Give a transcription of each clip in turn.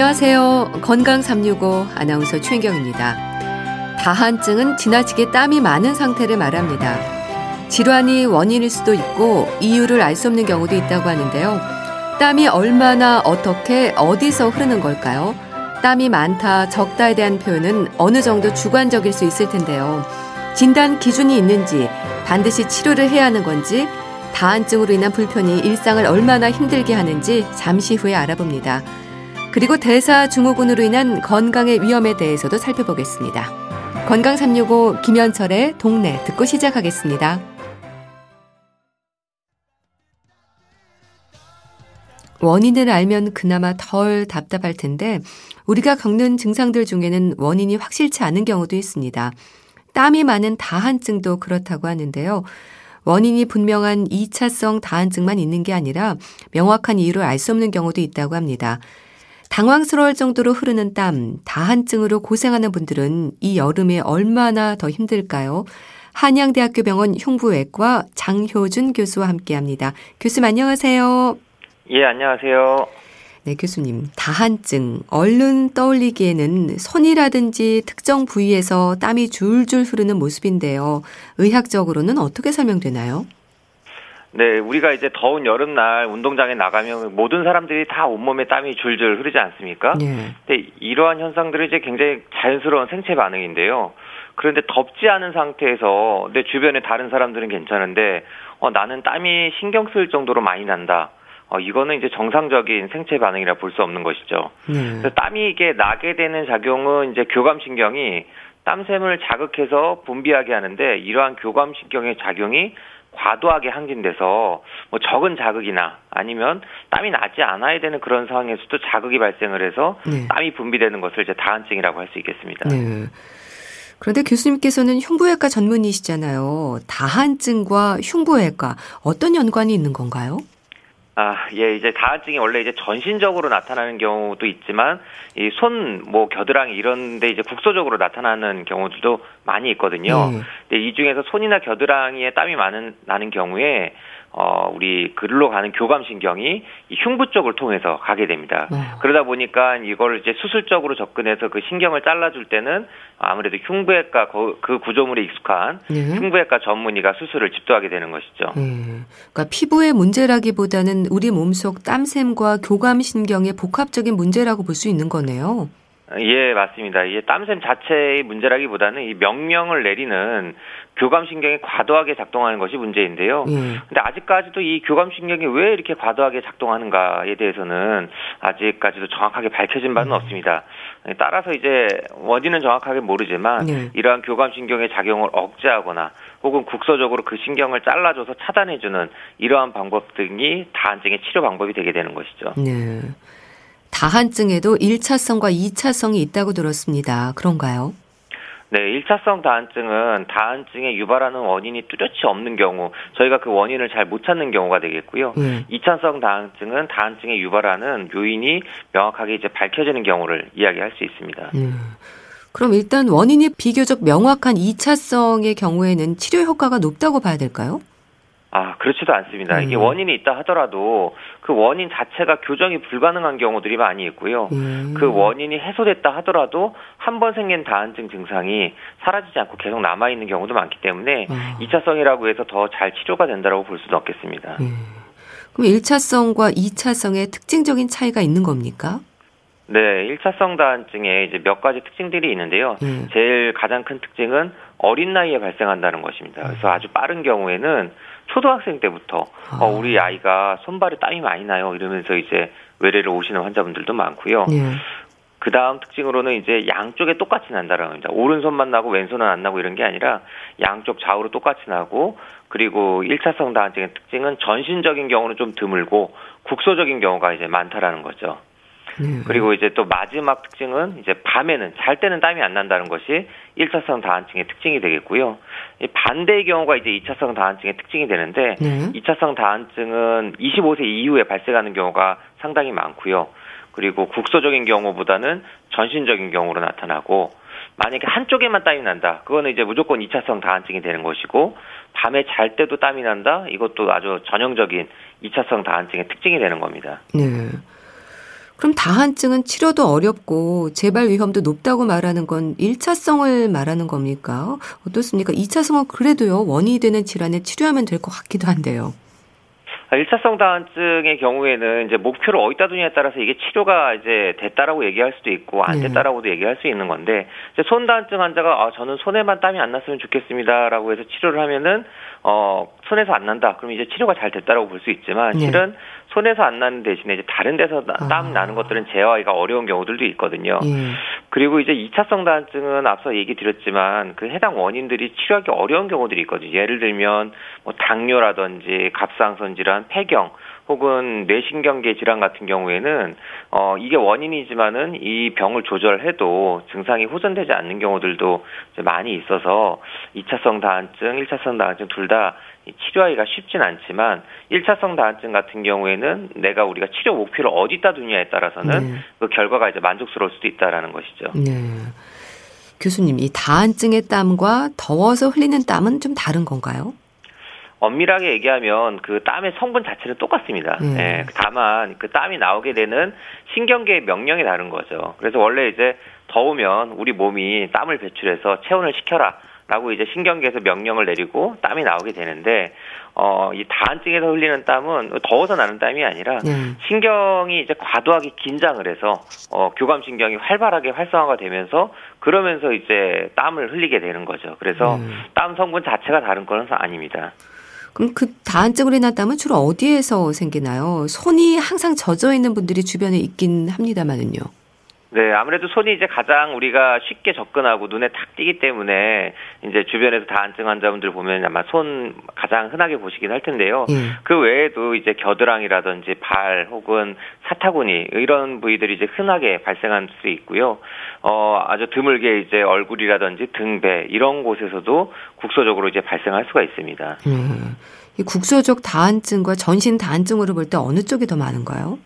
안녕하세요. 건강 365 아나운서 최인경입니다. 다한증은 지나치게 땀이 많은 상태를 말합니다. 질환이 원인일 수도 있고 이유를 알 수 없는 경우도 있다고 하는데요. 땀이 얼마나 어떻게 어디서 흐르는 걸까요? 땀이 많다, 적다에 대한 표현은 어느 정도 주관적일 수 있을 텐데요. 진단 기준이 있는지, 반드시 치료를 해야 하는 건지, 다한증으로 인한 불편이 일상을 얼마나 힘들게 하는지 잠시 후에 알아봅니다. 그리고 대사 증후군으로 인한 건강의 위험에 대해서도 살펴보겠습니다. 건강 365 김현철의 동네 듣고 시작하겠습니다. 원인을 알면 그나마 덜 답답할 텐데 우리가 겪는 증상들 중에는 원인이 확실치 않은 경우도 있습니다. 땀이 많은 다한증도 그렇다고 하는데요. 원인이 분명한 2차성 다한증만 있는 게 아니라 명확한 이유를 알 수 없는 경우도 있다고 합니다. 당황스러울 정도로 흐르는 땀, 다한증으로 고생하는 분들은 이 여름에 얼마나 더 힘들까요? 한양대학교 병원 흉부외과 장효준 교수와 함께 합니다. 교수님 안녕하세요. 예, 안녕하세요. 네, 교수님. 다한증. 얼른 떠올리기에는 손이라든지 특정 부위에서 땀이 줄줄 흐르는 모습인데요. 의학적으로는 어떻게 설명되나요? 네, 우리가 이제 더운 여름날 운동장에 나가면 모든 사람들이 다 온몸에 땀이 줄줄 흐르지 않습니까? 네. 근데 이러한 현상들은 이제 굉장히 자연스러운 생체 반응인데요. 그런데 덥지 않은 상태에서 내 주변에 다른 사람들은 괜찮은데 어, 나는 땀이 신경 쓸 정도로 많이 난다. 어, 이거는 이제 정상적인 생체 반응이라 볼 수 없는 것이죠. 네. 땀이 이게 나게 되는 작용은 이제 교감신경이 땀샘을 자극해서 분비하게 하는데 이러한 교감신경의 작용이 과도하게 항진돼서 뭐 적은 자극이나 아니면 땀이 나지 않아야 되는 그런 상황에서도 자극이 발생을 해서 네. 땀이 분비되는 것을 이제 다한증이라고 할 수 있겠습니다. 네. 그런데 교수님께서는 흉부외과 전문의시잖아요. 다한증과 흉부외과 어떤 연관이 있는 건가요? 아, 예, 이제 다한증이 원래 이제 전신적으로 나타나는 경우도 있지만 이 손, 뭐 겨드랑이 이런데 이제 국소적으로 나타나는 경우들도 많이 있거든요. 네. 근데 이 중에서 손이나 겨드랑이에 땀이 많은 나는 경우에 어, 우리 글로 가는 교감신경이 이 흉부 쪽을 통해서 가게 됩니다. 네. 그러다 보니까 이걸 이제 수술적으로 접근해서 그 신경을 잘라줄 때는 아무래도 흉부외과 그 구조물에 익숙한 네. 흉부외과 전문의가 수술을 집도하게 되는 것이죠. 네. 그러니까 피부의 문제라기보다는 우리 몸속 땀샘과 교감신경의 복합적인 문제라고 볼 수 있는 거네요. 예, 맞습니다. 이 땀샘 자체의 문제라기보다는 이 명령을 내리는 교감신경이 과도하게 작동하는 것이 문제인데요. 예. 근데 아직까지도 이 교감신경이 왜 이렇게 과도하게 작동하는가에 대해서는 아직까지도 정확하게 밝혀진 바는 음. 없습니다. 따라서 이제 원인은 정확하게 모르지만 예. 이러한 교감신경의 작용을 억제하거나 혹은 국소적으로 그 신경을 잘라줘서 차단해주는 이러한 방법 등이 다한증의 치료 방법이 되게 되는 것이죠. 네. 다한증에도 1차성과 2차성이 있다고 들었습니다. 그런가요? 네, 1차성 다한증은 다한증에 유발하는 원인이 뚜렷이 없는 경우 저희가 그 원인을 잘 못 찾는 경우가 되겠고요. 네. 2차성 다한증은 다한증에 유발하는 요인이 명확하게 이제 밝혀지는 경우를 이야기할 수 있습니다. 네. 그럼 일단 원인이 비교적 명확한 2차성의 경우에는 치료 효과가 높다고 봐야 될까요? 아, 그렇지도 않습니다. 음. 이게 원인이 있다 하더라도 그 원인 자체가 교정이 불가능한 경우들이 많이 있고요. 음. 그 원인이 해소됐다 하더라도 한 번 생긴 다한증 증상이 사라지지 않고 계속 남아 있는 경우도 많기 때문에 아. 2차성이라고 해서 더 잘 치료가 된다고 볼 수는 없겠습니다. 음. 그럼 1차성과 2차성의 특징적인 차이가 있는 겁니까? 네, 1차성 다한증에 이제 몇 가지 특징들이 있는데요. 음. 제일 가장 큰 특징은 어린 나이에 발생한다는 것입니다. 그래서 음. 아주 빠른 경우에는 초등학생 때부터 아. 어, 우리 아이가 손발에 땀이 많이 나요 이러면서 이제 외래를 오시는 환자분들도 많고요. 예. 그 다음 특징으로는 이제 양쪽에 똑같이 난다라는 겁니다. 오른손만 나고 왼손은 안 나고 이런 게 아니라 양쪽 좌우로 똑같이 나고 그리고 1차성 다한증의 특징은 전신적인 경우는 좀 드물고 국소적인 경우가 이제 많다라는 거죠. 네. 그리고 이제 또 마지막 특징은 이제 밤에는 잘 때는 땀이 안 난다는 것이 1차성 다한증의 특징이 되겠고요. 반대의 경우가 이제 2차성 다한증의 특징이 되는데 네. 2차성 다한증은 25세 이후에 발생하는 경우가 상당히 많고요. 그리고 국소적인 경우보다는 전신적인 경우로 나타나고 만약에 한쪽에만 땀이 난다. 그거는 이제 무조건 2차성 다한증이 되는 것이고 밤에 잘 때도 땀이 난다. 이것도 아주 전형적인 2차성 다한증의 특징이 되는 겁니다. 네. 그럼 다한증은 치료도 어렵고 재발 위험도 높다고 말하는 건 1차성을 말하는 겁니까? 어떻습니까? 2차성은 그래도요, 원인이 되는 질환에 치료하면 될 것 같기도 한데요. 1차성 다한증의 경우에는 이제 목표를 어디다 두냐에 따라서 이게 치료가 이제 됐다라고 얘기할 수도 있고 안 네. 됐다라고도 네. 얘기할 수 있는 건데 이제 손 다한증 환자가 아 저는 손에만 땀이 안 났으면 좋겠습니다라고 해서 치료를 하면은 어 손에서 안 난다. 그럼 이제 치료가 잘 됐다라고 볼 수 있지만 네. 실은 손에서 안 나는 대신에 이제 다른 데서 아. 땀 나는 것들은 제어하기가 어려운 경우들도 있거든요. 예. 그리고 이제 2차성 다한증은 앞서 얘기 드렸지만 그 해당 원인들이 치료하기 어려운 경우들이 있거든요. 예를 들면 뭐 당뇨라든지 갑상선 질환, 폐경 혹은 뇌신경계 질환 같은 경우에는 어 이게 원인이지만은 이 병을 조절해도 증상이 호전되지 않는 경우들도 많이 있어서 2차성 다한증, 1차성 다한증 둘 다 치료하기가 쉽진 않지만 1차성 다한증 같은 경우에는 내가 우리가 치료 목표를 어디다 두냐에 따라서는 네. 그 결과가 이제 만족스러울 수도 있다라는 것이죠. 네. 교수님, 이 다한증의 땀과 더워서 흘리는 땀은 좀 다른 건가요? 엄밀하게 얘기하면 그 땀의 성분 자체는 똑같습니다. 음. 예, 다만 그 땀이 나오게 되는 신경계의 명령이 다른 거죠. 그래서 원래 이제 더우면 우리 몸이 땀을 배출해서 체온을 시켜라. 라고 이제 신경계에서 명령을 내리고 땀이 나오게 되는데 어 이 다한증에서 흘리는 땀은 더워서 나는 땀이 아니라 네. 신경이 이제 과도하게 긴장을 해서 어 교감 신경이 활발하게 활성화가 되면서 그러면서 이제 땀을 흘리게 되는 거죠. 그래서 네. 땀 성분 자체가 다른 거는 아닙니다. 그럼 그 다한증으로 인한 땀은 주로 어디에서 생기나요? 손이 항상 젖어 있는 분들이 주변에 있긴 합니다만은요. 네, 아무래도 손이 이제 가장 우리가 쉽게 접근하고 눈에 탁 띄기 때문에 이제 주변에서 다한증 환자분들 보면 아마 손 가장 흔하게 보시긴 할 텐데요. 예. 그 외에도 이제 겨드랑이라든지 발 혹은 사타구니 이런 부위들이 이제 흔하게 발생할 수 있고요. 어, 아주 드물게 이제 얼굴이라든지 등, 배 이런 곳에서도 국소적으로 이제 발생할 수가 있습니다. 음. 이 국소적 다한증과 전신 다한증으로 볼 때 어느 쪽이 더 많은가요?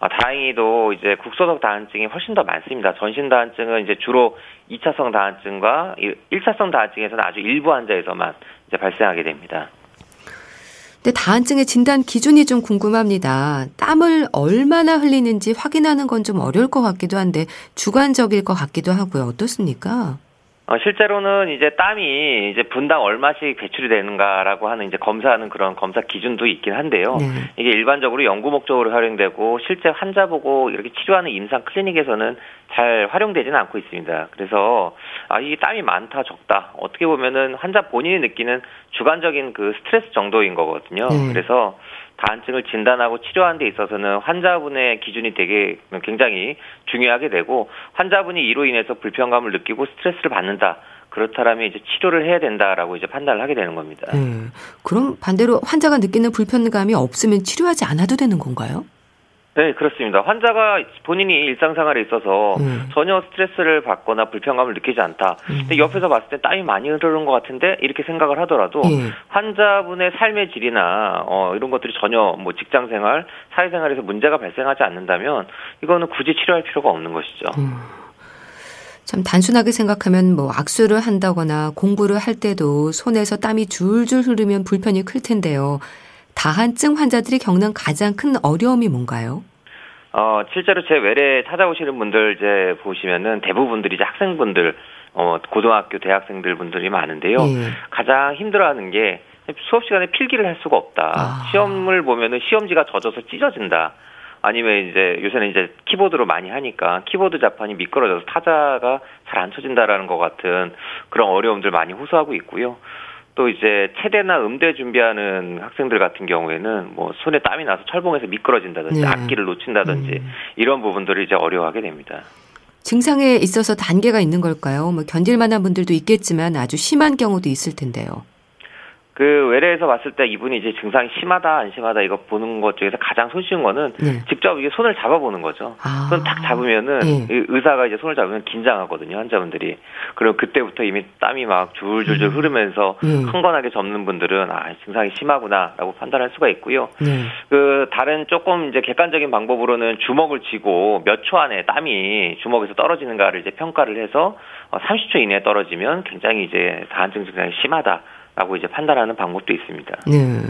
아, 다행히도 이제 국소적 다한증이 훨씬 더 많습니다. 전신 다한증은 이제 주로 2차성 다한증과 1차성 다한증에서는 아주 일부 환자에서만 이제 발생하게 됩니다. 근데 다한증의 진단 기준이 좀 궁금합니다. 땀을 얼마나 흘리는지 확인하는 건 좀 어려울 것 같기도 한데 주관적일 것 같기도 하고요. 어떻습니까? 어, 실제로는 이제 땀이 이제 분당 얼마씩 배출이 되는가라고 하는 이제 검사하는 그런 검사 기준도 있긴 한데요. 네. 이게 일반적으로 연구 목적으로 활용되고 실제 환자 보고 이렇게 치료하는 임상 클리닉에서는 잘 활용되지는 않고 있습니다. 그래서 아, 이 땀이 많다 적다 어떻게 보면은 환자 본인이 느끼는 주관적인 그 스트레스 정도인 거거든요. 네. 그래서 다한증을 진단하고 치료하는 데 있어서는 환자분의 기준이 되게 굉장히 중요하게 되고 환자분이 이로 인해서 불편감을 느끼고 스트레스를 받는다. 그렇다면 이제 치료를 해야 된다라고 이제 판단을 하게 되는 겁니다. 네. 그럼 반대로 환자가 느끼는 불편감이 없으면 치료하지 않아도 되는 건가요? 네, 그렇습니다. 환자가 본인이 일상생활에 있어서 음. 전혀 스트레스를 받거나 불편감을 느끼지 않다. 음. 근데 옆에서 봤을 때 땀이 많이 흐르는 것 같은데 이렇게 생각을 하더라도 음. 환자분의 삶의 질이나 어, 이런 것들이 전혀 뭐 직장생활, 사회생활에서 문제가 발생하지 않는다면 이거는 굳이 치료할 필요가 없는 것이죠. 음. 참 단순하게 생각하면 뭐 악수를 한다거나 공부를 할 때도 손에서 땀이 줄줄 흐르면 불편이 클 텐데요. 다한증 환자들이 겪는 가장 큰 어려움이 뭔가요? 어, 실제로 제 외래 찾아오시는 분들 이제 보시면은 대부분들이 이제 학생분들, 어, 고등학교, 대학생들 분들이 많은데요. 예. 가장 힘들어하는 게 수업 시간에 필기를 할 수가 없다. 아. 시험을 보면은 시험지가 젖어서 찢어진다. 아니면 이제 요새는 이제 키보드로 많이 하니까 키보드 자판이 미끄러져서 타자가 잘 안 쳐진다라는 것 같은 그런 어려움들 많이 호소하고 있고요. 또 이제 체대나 음대 준비하는 학생들 같은 경우에는 뭐 손에 땀이 나서 철봉에서 미끄러진다든지 네. 악기를 놓친다든지 음. 이런 부분들을 이제 어려워하게 됩니다. 증상에 있어서 단계가 있는 걸까요? 뭐 견딜 만한 분들도 있겠지만 아주 심한 경우도 있을 텐데요. 그 외래에서 봤을 때 이분이 이제 증상이 심하다 안 심하다 이거 보는 것 중에서 가장 손쉬운 거는 네. 직접 이게 손을 잡아보는 거죠. 아. 손탁 잡으면은 네. 의사가 이제 손을 잡으면 긴장하거든요 환자분들이. 그리고 그때부터 이미 땀이 막 줄줄줄 음. 흐르면서 네. 흥건하게 접는 분들은 아 증상이 심하구나라고 판단할 수가 있고요. 네. 그 다른 조금 이제 객관적인 방법으로는 주먹을 쥐고 몇 초 안에 땀이 주먹에서 떨어지는가를 이제 평가를 해서 30초 어, 이내에 떨어지면 굉장히 이제 다한증 증상이 심하다. 라고 이제 판단하는 방법도 있습니다. 네.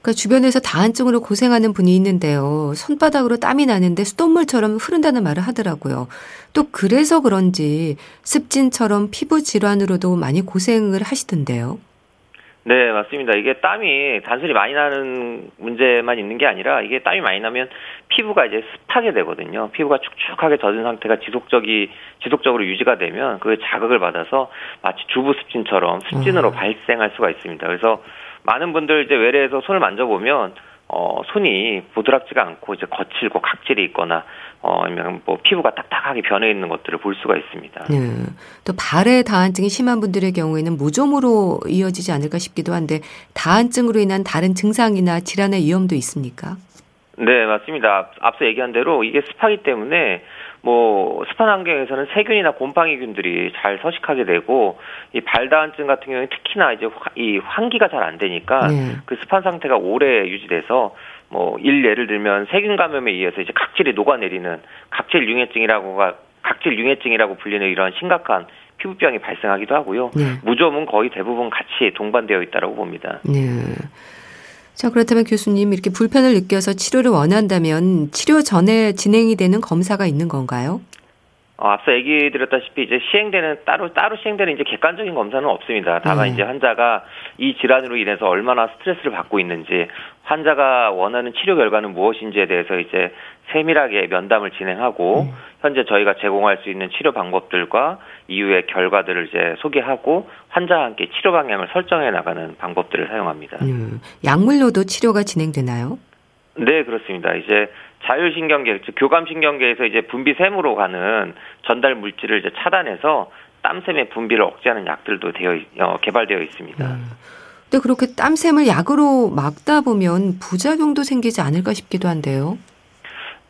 그러니까 주변에서 다한증으로 고생하는 분이 있는데요. 손바닥으로 땀이 나는데 수돗물처럼 흐른다는 말을 하더라고요. 또 그래서 그런지 습진처럼 피부 질환으로도 많이 고생을 하시던데요. 네, 맞습니다. 이게 땀이 단순히 많이 나는 문제만 있는 게 아니라 이게 땀이 많이 나면 피부가 이제 습하게 되거든요. 피부가 축축하게 젖은 상태가 지속적이 지속적으로 유지가 되면 그 자극을 받아서 마치 주부 습진처럼 습진으로 음. 발생할 수가 있습니다. 그래서 많은 분들 이제 외래에서 손을 만져보면 어, 손이 부드럽지가 않고 이제 거칠고 각질이 있거나 어, 아니면 뭐 피부가 딱딱하게 변해 있는 것들을 볼 수가 있습니다. 네. 또 발에 다한증이 심한 분들의 경우에는 무좀으로 이어지지 않을까 싶기도 한데 다한증으로 인한 다른 증상이나 질환의 위험도 있습니까? 네, 맞습니다. 앞서 얘기한 대로 이게 습하기 때문에 뭐 습한 환경에서는 세균이나 곰팡이균들이 잘 서식하게 되고 이 발다한증 같은 경우에 특히나 이제 이 환기가 잘 안 되니까 네. 그 습한 상태가 오래 유지돼서 뭐일 예를 들면 세균 감염에 의해서 이제 각질이 녹아내리는 각질 융해증이라고가 각질 융해증이라고 불리는 이런 심각한 피부병이 발생하기도 하고요. 네. 무좀은 거의 대부분 같이 동반되어 있다고 봅니다. 네. 자, 그렇다면 교수님 이렇게 불편을 느껴서 치료를 원한다면 치료 전에 진행이 되는 검사가 있는 건가요? 어, 앞서 얘기 드렸다시피 이제 시행되는 따로 따로 시행되는 이제 객관적인 검사는 없습니다. 다만 네. 이제 환자가 이 질환으로 인해서 얼마나 스트레스를 받고 있는지, 환자가 원하는 치료 결과는 무엇인지에 대해서 이제 세밀하게 면담을 진행하고 음. 현재 저희가 제공할 수 있는 치료 방법들과 이후의 결과들을 이제 소개하고 환자와 함께 치료 방향을 설정해 나가는 방법들을 사용합니다. 음. 약물로도 치료가 진행되나요? 네, 그렇습니다. 이제 자율신경계, 즉 교감신경계에서 이제 분비샘으로 가는 전달 물질을 이제 차단해서 땀샘의 분비를 억제하는 약들도 되어 어, 개발되어 있습니다. 음. 근데 그렇게 땀샘을 약으로 막다 보면 부작용도 생기지 않을까 싶기도 한데요.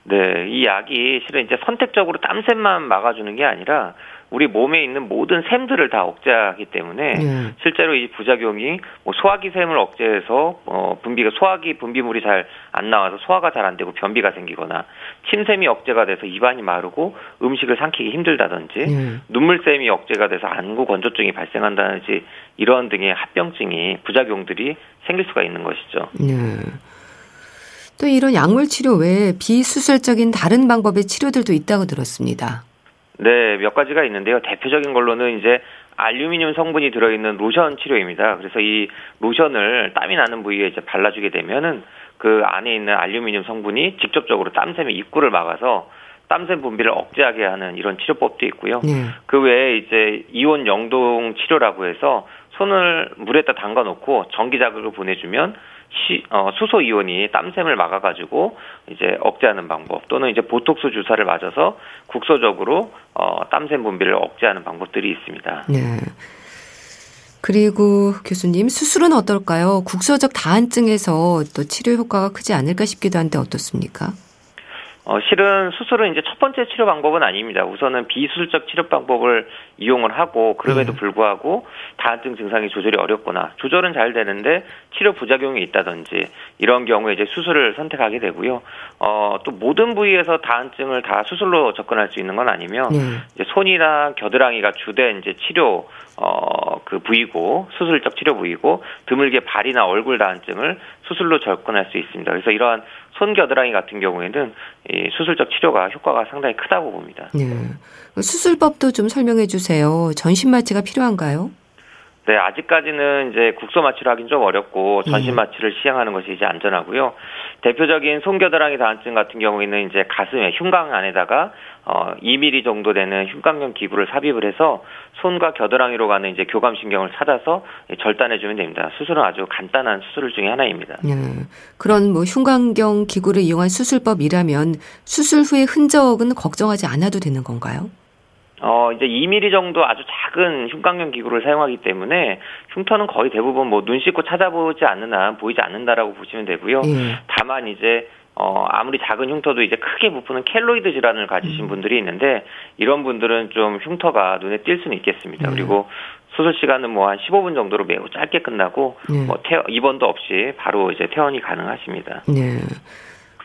네, 이 약이 실은 이제 선택적으로 땀샘만 막아주는 게 아니라 우리 몸에 있는 모든 샘들을 다 억제하기 때문에 네. 실제로 이 부작용이 뭐 소화기 샘을 억제해서 어 분비가 소화기 분비물이 잘 안 나와서 소화가 잘 안 되고 변비가 생기거나 침샘이 억제가 돼서 입안이 마르고 음식을 삼키기 힘들다든지 네. 눈물샘이 억제가 돼서 안구 건조증이 발생한다든지 이런 등의 합병증이 부작용들이 생길 수가 있는 것이죠. 네. 또 이런 약물 치료 외에 비수술적인 다른 방법의 치료들도 있다고 들었습니다. 네, 몇 가지가 있는데요. 대표적인 걸로는 이제 알루미늄 성분이 들어있는 로션 치료입니다. 그래서 이 로션을 땀이 나는 부위에 이제 발라주게 되면은 그 안에 있는 알루미늄 성분이 직접적으로 땀샘의 입구를 막아서 땀샘 분비를 억제하게 하는 이런 치료법도 있고요. 네. 그 외에 이제 이온 영동 치료라고 해서 손을 물에다 담가 놓고 전기 자극을 보내주면 시, 어, 수소 이온이 땀샘을 막아가지고 이제 억제하는 방법 또는 이제 보톡스 주사를 맞아서 국소적으로 어, 땀샘 분비를 억제하는 방법들이 있습니다. 네. 그리고 교수님 수술은 어떨까요? 국소적 다한증에서 또 치료 효과가 크지 않을까 싶기도 한데 어떻습니까? 어, 실은 수술은 이제 첫 번째 치료 방법은 아닙니다. 우선은 비수술적 치료 방법을 이용을 하고 그럼에도 네. 불구하고 다한증 증상이 조절이 어렵거나 조절은 잘 되는데 치료 부작용이 있다든지 이런 경우에 이제 수술을 선택하게 되고요. 어, 또 모든 부위에서 다한증을 다 수술로 접근할 수 있는 건 아니면 네. 이제 손이나 겨드랑이가 주된 이제 치료 어, 그 부위고 수술적 치료 부위고 드물게 발이나 얼굴 다한증을 수술로 접근할 수 있습니다. 그래서 이러한 손 겨드랑이 같은 경우에는 이 수술적 치료가 효과가 상당히 크다고 봅니다. 네. 수술법도 좀 설명해 주세요. 전신 마취가 필요한가요? 네, 아직까지는 이제 국소 마취를 하긴 좀 어렵고 전신 예. 마취를 시행하는 것이 이제 안전하고요. 대표적인 손겨드랑이 다한증 같은 경우에는 이제 가슴에 흉곽 안에다가 어 2mm 정도 되는 흉곽형 기구를 삽입을 해서 손과 겨드랑이로 가는 이제 교감 신경을 찾아서 절단해 주면 됩니다. 수술은 아주 간단한 수술 중의 하나입니다. 네. 그런 뭐 흉곽경 기구를 이용한 수술법이라면 수술 후의 흔적은 걱정하지 않아도 되는 건가요? 어, 이제 2mm 정도 아주 작은 흉곽형 기구를 사용하기 때문에 흉터는 거의 대부분 뭐 눈 씻고 찾아보지 않는 한 보이지 않는다라고 보시면 되고요. 예. 다만 이제 어, 아무리 작은 흉터도 이제 크게 부푸는 켈로이드 질환을 가지신 음. 분들이 있는데 이런 분들은 좀 흉터가 눈에 띌 수는 있겠습니다. 네. 그리고 수술 시간은 뭐 한 15분 정도로 매우 짧게 끝나고 네. 뭐 퇴, 입원도 없이 바로 이제 퇴원이 가능하십니다. 네.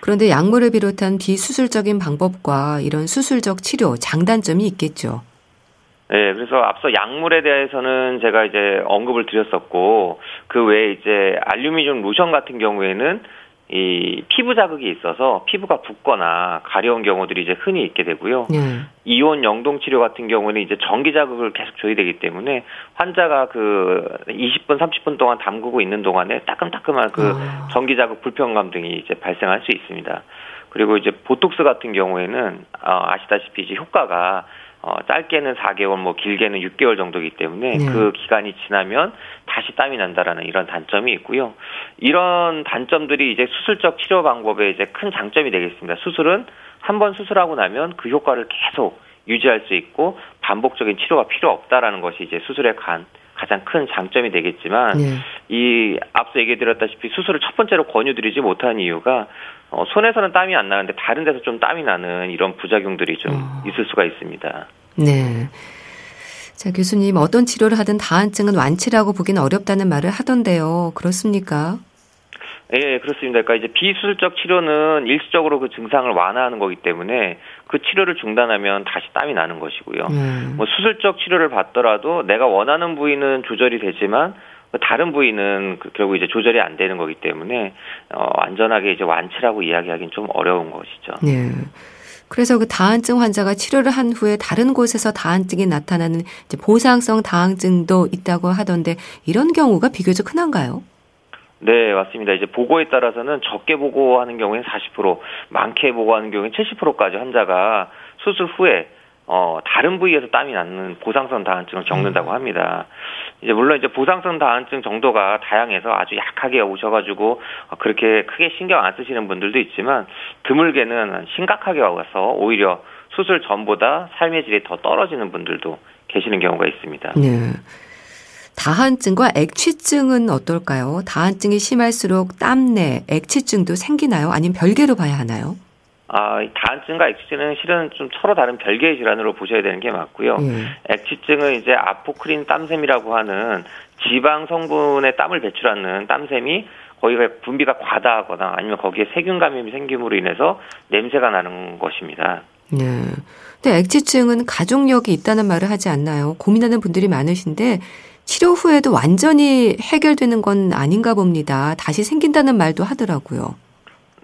그런데 약물을 비롯한 비수술적인 방법과 이런 수술적 치료 장단점이 있겠죠. 네, 그래서 앞서 약물에 대해서는 제가 이제 언급을 드렸었고 그 외에 이제 알루미늄 로션 같은 경우에는 이 피부 자극이 있어서 피부가 붓거나 가려운 경우들이 이제 흔히 있게 되고요. 네. 이온 영동 치료 같은 경우는 이제 전기 자극을 계속 줘야 되기 때문에 환자가 그 20분 30분 동안 담그고 있는 동안에 따끔따끔한 그 아. 전기 자극 불편감 등이 이제 발생할 수 있습니다. 그리고 이제 보톡스 같은 경우에는 어, 아시다시피 이제 효과가 어, 짧게는 4개월, 뭐 길게는 6개월 정도이기 때문에 네. 그 기간이 지나면 다시 땀이 난다라는 이런 단점이 있고요. 이런 단점들이 이제 수술적 치료 방법의 이제 큰 장점이 되겠습니다. 수술은 한 번 수술하고 나면 그 효과를 계속 유지할 수 있고 반복적인 치료가 필요 없다라는 것이 이제 수술의 간 가장 큰 장점이 되겠지만 네. 이 앞서 얘기 드렸다시피 수술을 첫 번째로 권유드리지 못한 이유가 어, 손에서는 땀이 안 나는데 다른 데서 좀 땀이 나는 이런 부작용들이 좀 어. 있을 수가 있습니다. 네. 자, 교수님, 어떤 치료를 하든 다한증은 완치라고 보기는 어렵다는 말을 하던데요. 그렇습니까? 예, 그렇습니다. 그러니까 이제 비수술적 치료는 일시적으로 그 증상을 완화하는 거기 때문에 그 치료를 중단하면 다시 땀이 나는 것이고요. 음. 뭐 수술적 치료를 받더라도 내가 원하는 부위는 조절이 되지만 다른 부위는 그 결국 이제 조절이 안 되는 거기 때문에 어, 안전하게 이제 완치라고 이야기하기는 좀 어려운 것이죠. 네. 그래서 그 다한증 환자가 치료를 한 후에 다른 곳에서 다한증이 나타나는 보상성 다한증도 있다고 하던데 이런 경우가 비교적 흔한가요? 네, 맞습니다. 이제 보고에 따라서는 적게 보고하는 경우에는 40%, 많게 보고하는 경우에는 70%까지 환자가 수술 후에 어, 다른 부위에서 땀이 나는 보상성 다한증을 겪는다고 음. 합니다. 이제 물론 이제 보상성 다한증 정도가 다양해서 아주 약하게 오셔가지고 그렇게 크게 신경 안 쓰시는 분들도 있지만 드물게는 심각하게 와서 오히려 수술 전보다 삶의 질이 더 떨어지는 분들도 계시는 경우가 있습니다. 네. 다한증과 액취증은 어떨까요? 다한증이 심할수록 땀내, 액취증도 생기나요? 아니면 별개로 봐야 하나요? 아, 다한증과 액취증은 실은 좀 서로 다른 별개의 질환으로 보셔야 되는 게 맞고요. 음. 액취증은 이제 아포크린 땀샘이라고 하는 지방 성분의 땀을 배출하는 땀샘이 거기가 분비가 과다하거나 아니면 거기에 세균 감염이 생김으로 인해서 냄새가 나는 것입니다. 네. 근데 액취증은 가족력이 있다는 말을 하지 않나요? 고민하는 분들이 많으신데 치료 후에도 완전히 해결되는 건 아닌가 봅니다. 다시 생긴다는 말도 하더라고요.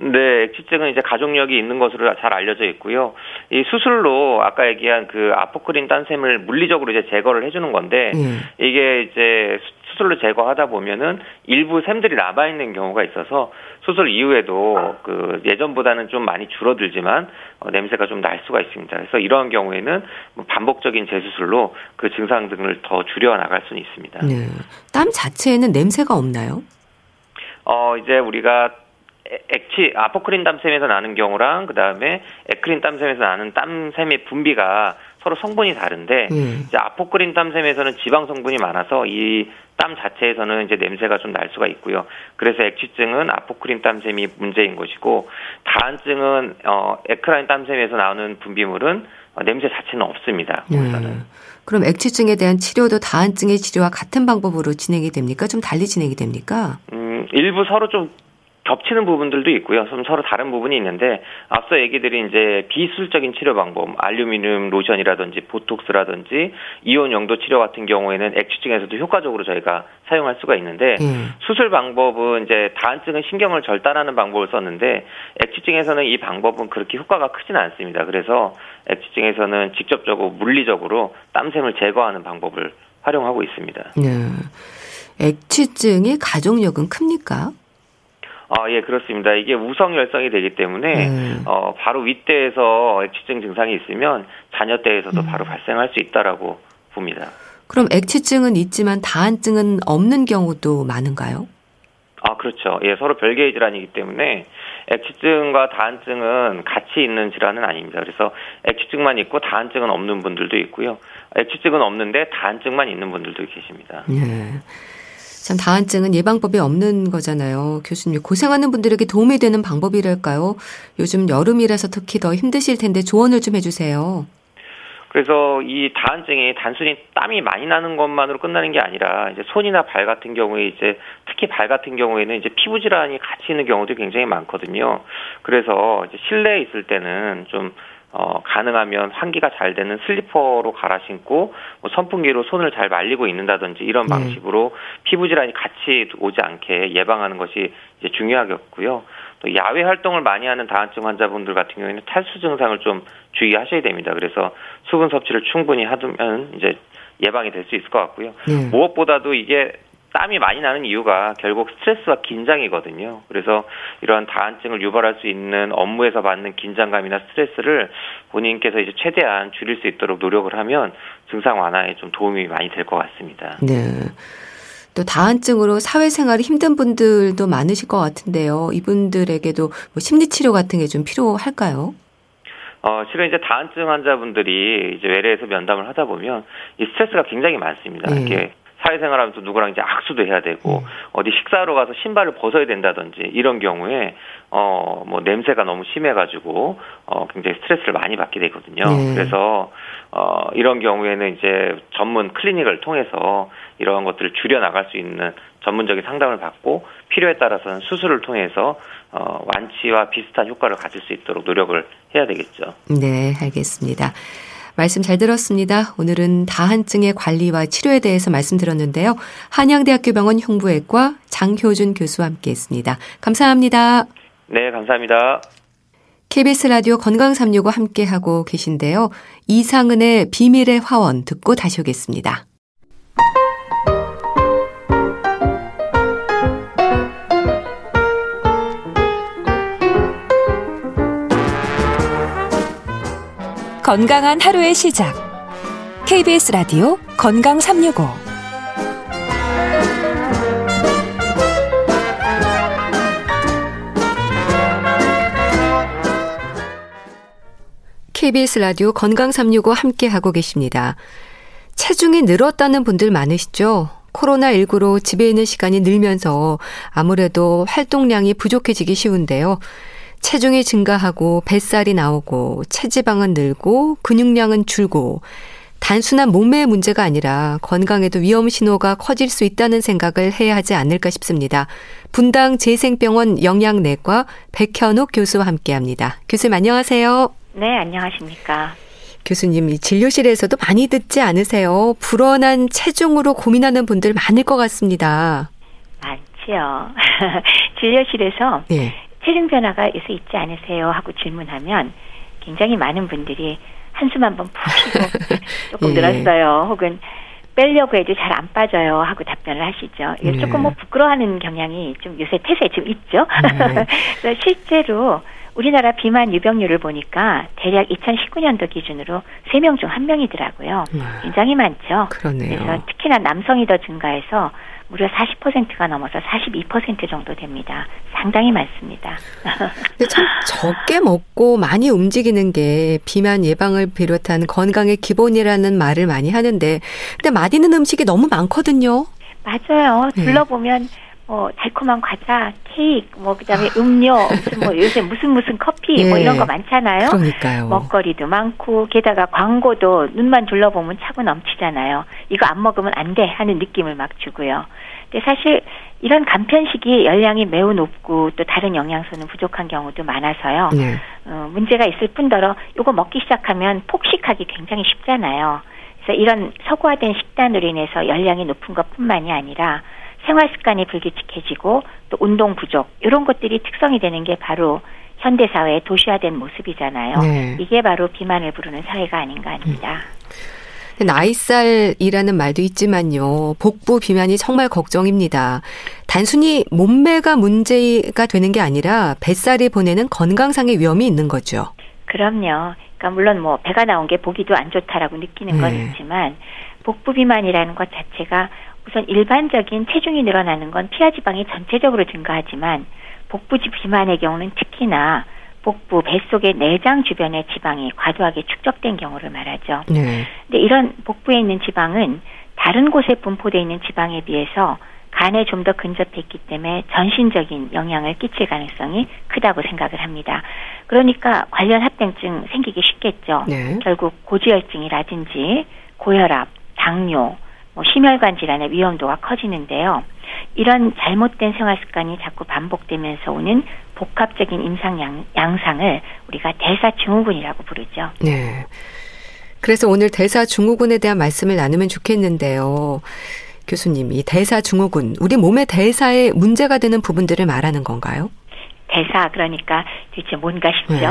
네, 액취증은 이제 가족력이 있는 것으로 잘 알려져 있고요. 이 수술로 아까 얘기한 그 아포크린 딴샘을 물리적으로 이제 제거를 해주는 건데 음. 이게 이제 수술로 제거하다 보면은 일부 샘들이 남아 있는 경우가 있어서 수술 이후에도 그 예전보다는 좀 많이 줄어들지만 어, 냄새가 좀 날 수가 있습니다. 그래서 이러한 경우에는 뭐 반복적인 재수술로 그 증상 등을 더 줄여 나갈 수는 있습니다. 네. 땀 자체에는 냄새가 없나요? 어 이제 우리가 액치 아포크린 땀샘에서 나는 경우랑 그 다음에 에크린 땀샘에서 나는 땀샘의 분비가 서로 성분이 다른데 음. 이제 아포크린 땀샘에서는 지방 성분이 많아서 이 땀 자체에서는 이제 냄새가 좀 날 수가 있고요. 그래서 액취증은 아포크린 땀샘이 문제인 것이고 다한증은 어 에크라인 땀샘에서 나오는 분비물은 어, 냄새 자체는 없습니다. 음. 그럼 액취증에 대한 치료도 다한증의 치료와 같은 방법으로 진행이 됩니까? 좀 달리 진행이 됩니까? 음, 일부 서로 좀 겹치는 부분들도 있고요. 좀 서로 다른 부분이 있는데 앞서 얘기 드린 이제 비수술적인 치료 방법, 알루미늄 로션이라든지 보톡스라든지 이온 영도 치료 같은 경우에는 액취증에서도 효과적으로 저희가 사용할 수가 있는데 음. 수술 방법은 이제 다한증은 신경을 절단하는 방법을 썼는데 액취증에서는 이 방법은 그렇게 효과가 크지는 않습니다. 그래서 액취증에서는 직접적으로 물리적으로 땀샘을 제거하는 방법을 활용하고 있습니다. 네. 액취증의 가족력은 큽니까? 아, 예, 그렇습니다. 이게 우성 열성이 되기 때문에 음. 어, 바로 윗대에서 액취증 증상이 있으면 자녀 때에서도 음. 바로 발생할 수 있다라고 봅니다. 그럼 액취증은 있지만 다한증은 없는 경우도 많은가요? 아, 그렇죠. 예, 서로 별개의 질환이기 때문에 액취증과 다한증은 같이 있는 질환은 아닙니다. 그래서 액취증만 있고 다한증은 없는 분들도 있고요. 액취증은 없는데 다한증만 있는 분들도 계십니다. 네. 참 다한증은 예방법이 없는 거잖아요. 교수님 고생하는 분들에게 도움이 되는 방법이랄까요? 요즘 여름이라서 특히 더 힘드실 텐데 조언을 좀 해주세요. 그래서 이 다한증이 단순히 땀이 많이 나는 것만으로 끝나는 게 아니라 이제 손이나 발 같은 경우에 이제 특히 발 같은 경우에는 이제 피부 질환이 같이 있는 경우도 굉장히 많거든요. 그래서 이제 실내에 있을 때는 좀 어, 가능하면 환기가 잘 되는 슬리퍼로 갈아 신고 뭐 선풍기로 손을 잘 말리고 있는다든지 이런 네. 방식으로 피부 질환이 같이 오지 않게 예방하는 것이 이제 중요하겠고요. 또 야외 활동을 많이 하는 다한증 환자분들 같은 경우에는 탈수 증상을 좀 주의하셔야 됩니다. 그래서 수분 섭취를 충분히 하면 이제 예방이 될 수 있을 것 같고요. 네. 무엇보다도 이게 땀이 많이 나는 이유가 결국 스트레스와 긴장이거든요. 그래서 이러한 다한증을 유발할 수 있는 업무에서 받는 긴장감이나 스트레스를 본인께서 이제 최대한 줄일 수 있도록 노력을 하면 증상 완화에 좀 도움이 많이 될 것 같습니다. 네. 또 다한증으로 사회생활이 힘든 분들도 많으실 것 같은데요. 이분들에게도 뭐 심리치료 같은 게 좀 필요할까요? 어, 실은 이제 다한증 환자분들이 이제 외래에서 면담을 하다 보면 이 스트레스가 굉장히 많습니다. 네. 이렇게 사회생활하면서 누구랑 이제 악수도 해야 되고 음. 어디 식사하러 가서 신발을 벗어야 된다든지 이런 경우에 어 뭐 냄새가 너무 심해가지고 어 굉장히 스트레스를 많이 받게 되거든요. 네. 그래서 어 이런 경우에는 이제 전문 클리닉을 통해서 이러한 것들을 줄여 나갈 수 있는 전문적인 상담을 받고 필요에 따라서는 수술을 통해서 어 완치와 비슷한 효과를 가질 수 있도록 노력을 해야 되겠죠. 네, 알겠습니다. 말씀 잘 들었습니다. 오늘은 다한증의 관리와 치료에 대해서 말씀드렸는데요. 한양대학교 병원 흉부외과 장효준 교수와 함께 했습니다. 감사합니다. 네, 감사합니다. KBS 라디오 건강 365 함께하고 계신데요. 이상은의 비밀의 화원 듣고 다시 오겠습니다. 건강한 하루의 시작. KBS 라디오 건강 365. KBS 라디오 건강 365 함께 하고 계십니다. 체중이 늘었다는 분들 많으시죠? 코로나19로 집에 있는 시간이 늘면서 아무래도 활동량이 부족해지기 쉬운데요. 체중이 증가하고 뱃살이 나오고 체지방은 늘고 근육량은 줄고 단순한 몸매의 문제가 아니라 건강에도 위험 신호가 커질 수 있다는 생각을 해야 하지 않을까 싶습니다. 분당 재생병원 영양내과 백현욱 교수와 함께 합니다. 교수님 안녕하세요. 네, 안녕하십니까. 교수님, 이 진료실에서도 많이 듣지 않으세요? 불어난 체중으로 고민하는 분들 많을 것 같습니다. 많지요. 진료실에서 네. 체중 변화가 요새 있지 않으세요? 하고 질문하면 굉장히 많은 분들이 한숨 한번 푹 쉬고 조금 예. 늘었어요. 혹은 빼려고 해도 잘 안 빠져요 하고 답변을 하시죠. 이게 네. 조금 뭐 부끄러워하는 경향이 좀 요새 태세에 좀 있죠. 네. 그래서 실제로 우리나라 비만 유병률을 보니까 대략 2019년도 기준으로 3명 중 1명이더라고요. 네. 굉장히 많죠. 그러네요. 그래서 특히나 남성이 더 증가해서 무려 40%가 넘어서 42% 정도 됩니다. 상당히 많습니다. 근데 참 적게 먹고 많이 움직이는 게 비만 예방을 비롯한 건강의 기본이라는 말을 많이 하는데 근데 맛있는 음식이 너무 많거든요. 맞아요. 네. 둘러보면 네. 뭐 달콤한 과자, 케이크, 뭐 그다음에 아. 음료, 무슨 뭐 요새 무슨 무슨 커피 뭐 예. 뭐 이런 거 많잖아요. 그러니까요. 먹거리도 많고 게다가 광고도 눈만 둘러보면 차고 넘치잖아요. 이거 안 먹으면 안 돼 하는 느낌을 막 주고요. 근데 사실 이런 간편식이 열량이 매우 높고 또 다른 영양소는 부족한 경우도 많아서요. 네. 어, 문제가 있을 뿐더러 이거 먹기 시작하면 폭식하기 굉장히 쉽잖아요. 그래서 이런 서구화된 식단으로 인해서 열량이 높은 것뿐만이 아니라 생활 습관이 불규칙해지고 또 운동 부족 이런 것들이 특성이 되는 게 바로 현대 사회의 도시화된 모습이잖아요. 네. 이게 바로 비만을 부르는 사회가 아닌가 합니다. 음. 나이살이라는 말도 있지만요. 복부 비만이 정말 걱정입니다. 단순히 몸매가 문제가 되는 게 아니라 뱃살이 보내는 건강상의 위험이 있는 거죠. 그럼요. 그러니까 물론 뭐 배가 나온 게 보기도 안 좋다라고 느끼는 건 네. 있지만 복부 비만이라는 것 자체가 우선 일반적인 체중이 늘어나는 건 피하 지방이 전체적으로 증가하지만 복부 비만의 경우는 특히나 복부, 뱃속의 내장 주변의 지방이 과도하게 축적된 경우를 말하죠. 네. 근데 이런 복부에 있는 지방은 다른 곳에 분포되어 있는 지방에 비해서 간에 좀 더 근접했기 때문에 전신적인 영향을 끼칠 가능성이 크다고 생각을 합니다. 그러니까 관련 합병증 생기기 쉽겠죠. 네. 결국 고지혈증이라든지 고혈압, 당뇨, 뭐 심혈관 질환의 위험도가 커지는데요. 이런 잘못된 생활 습관이 자꾸 반복되면서 오는 복합적인 임상 양, 양상을 우리가 대사증후군이라고 부르죠. 네. 그래서 오늘 대사증후군에 대한 말씀을 나누면 좋겠는데요. 교수님, 이 대사증후군, 우리 몸의 대사에 문제가 되는 부분들을 말하는 건가요? 대사 그러니까 도대체 뭔가 싶죠. 네.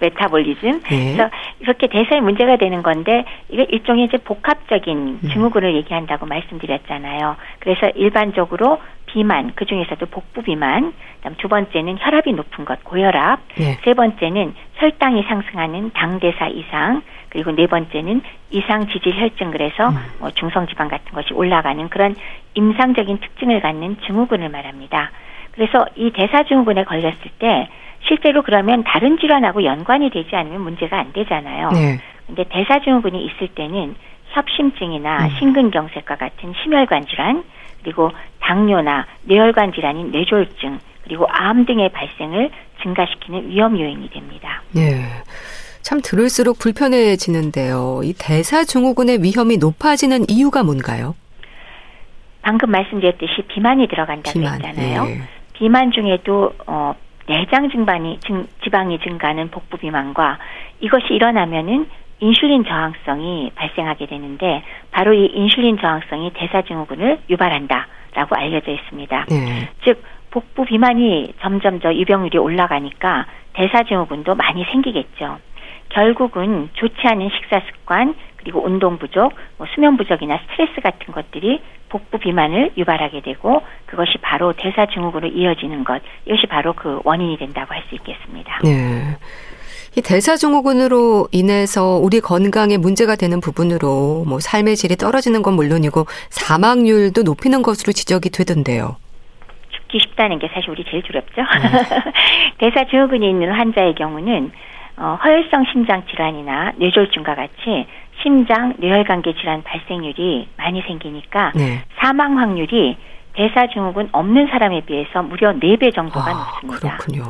메타볼리즘. 네. 그래서 이렇게 대사에 문제가 되는 건데 이게 일종의 이제 복합적인 음. 증후군을 음. 얘기한다고 말씀드렸잖아요. 그래서 일반적으로 비만, 그 중에서도 복부 비만, 그다음 두 번째는 혈압이 높은 것, 고혈압, 네. 세 번째는 혈당이 상승하는 당대사 이상, 그리고 네 번째는 이상 지질 혈증 그래서 음. 뭐 중성 지방 같은 것이 올라가는 그런 임상적인 특징을 갖는 증후군을 말합니다. 그래서 이 대사증후군에 걸렸을 때 실제로 그러면 다른 질환하고 연관이 되지 않으면 문제가 안 되잖아요. 네. 근데 대사증후군이 있을 때는 협심증이나 음. 심근경색과 같은 심혈관 질환, 그리고 당뇨나 뇌혈관 질환인 뇌졸중, 그리고 암 등의 발생을 증가시키는 위험 요인이 됩니다. 네. 참 들을수록 불편해지는데요. 이 대사증후군의 위험이 높아지는 이유가 뭔가요? 방금 말씀드렸듯이 비만이 들어간다고 비만, 했잖아요. 예. 비만 중에도 어, 내장 증반이 증, 지방이 증가하는 복부 비만과 이것이 일어나면은 인슐린 저항성이 발생하게 되는데 바로 이 인슐린 저항성이 대사증후군을 유발한다라고 알려져 있습니다. 네. 즉 복부 비만이 점점 더 유병률이 올라가니까 대사증후군도 많이 생기겠죠. 결국은 좋지 않은 식사 습관 그리고 운동 부족, 뭐 수면 부족이나 스트레스 같은 것들이 복부 비만을 유발하게 되고 그것이 바로 대사 증후군으로 이어지는 것 이것이 바로 그 원인이 된다고 할 수 있겠습니다. 네. 이 대사증후군으로 인해서 우리 건강에 문제가 되는 부분으로 뭐 삶의 질이 떨어지는 건 물론이고 사망률도 높이는 것으로 지적이 되던데요. 죽기 쉽다는 게 사실 우리 제일 두렵죠. 네. 대사증후군이 있는 환자의 경우는 어, 허혈성 심장 질환이나 뇌졸중과 같이 심장 뇌혈관계 질환 발생률이 많이 생기니까 네. 사망 확률이 대사증후군 없는 사람에 비해서 무려 4배 정도가 아, 높습니다. 그렇군요.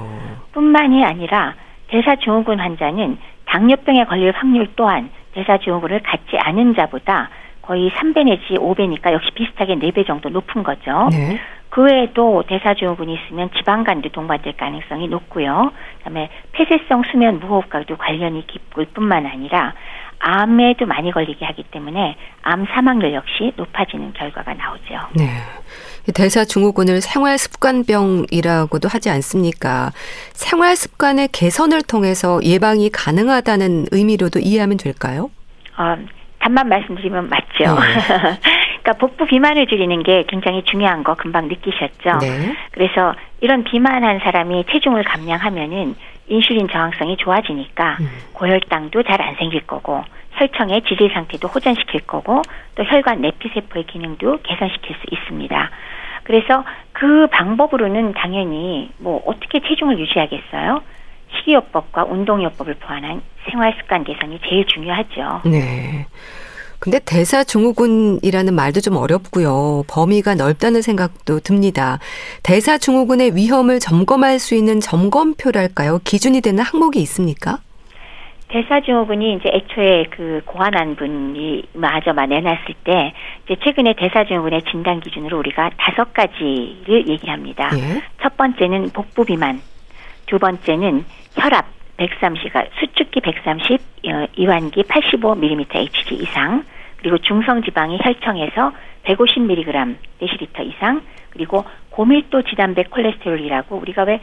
뿐만이 아니라 대사증후군 환자는 당뇨병에 걸릴 확률 또한 대사증후군을 갖지 않은 자보다 거의 3배 내지 5배니까 역시 비슷하게 4배 정도 높은 거죠. 네. 그 외에도 대사증후군이 있으면 지방간도 동반될 가능성이 높고요. 그다음에 폐쇄성 수면 무호흡과도 관련이 깊을 뿐만 아니라 암에도 많이 걸리게 하기 때문에 암 사망률 역시 높아지는 결과가 나오죠. 네. 대사 증후군을 생활 습관병이라고도 하지 않습니까? 생활 습관의 개선을 통해서 예방이 가능하다는 의미로도 이해하면 될까요? 어, 답만 말씀드리면 맞죠. 네. 그러니까 복부 비만을 줄이는 게 굉장히 중요한 거 금방 느끼셨죠. 네. 그래서 이런 비만한 사람이 체중을 감량하면은 인슐린 저항성이 좋아지니까 음. 고혈당도 잘 안 생길 거고 혈청의 지질 상태도 호전시킬 거고 또 혈관 내피 세포의 기능도 개선시킬 수 있습니다. 그래서 그 방법으로는 당연히 뭐 어떻게 체중을 유지하겠어요? 식이요법과 운동요법을 포함한 생활 습관 개선이 제일 중요하죠. 네. 근데 대사 증후군이라는 말도 좀 어렵고요. 범위가 넓다는 생각도 듭니다. 대사 증후군의 위험을 점검할 수 있는 점검표랄까요? 기준이 되는 항목이 있습니까? 대사증후군이 이제 애초에 그 고안한 분이 마저마 내놨을 때 이제 최근에 대사증후군의 진단 기준으로 우리가 다섯 가지를 얘기합니다. 예? 첫 번째는 복부 비만, 두 번째는 혈압 130가 수축기 130, 어, 이완기 85mm Hg 이상, 그리고 중성 지방이 혈청에서 150mg 데시리터 이상, 그리고 고밀도 지단백 콜레스테롤이라고 우리가 왜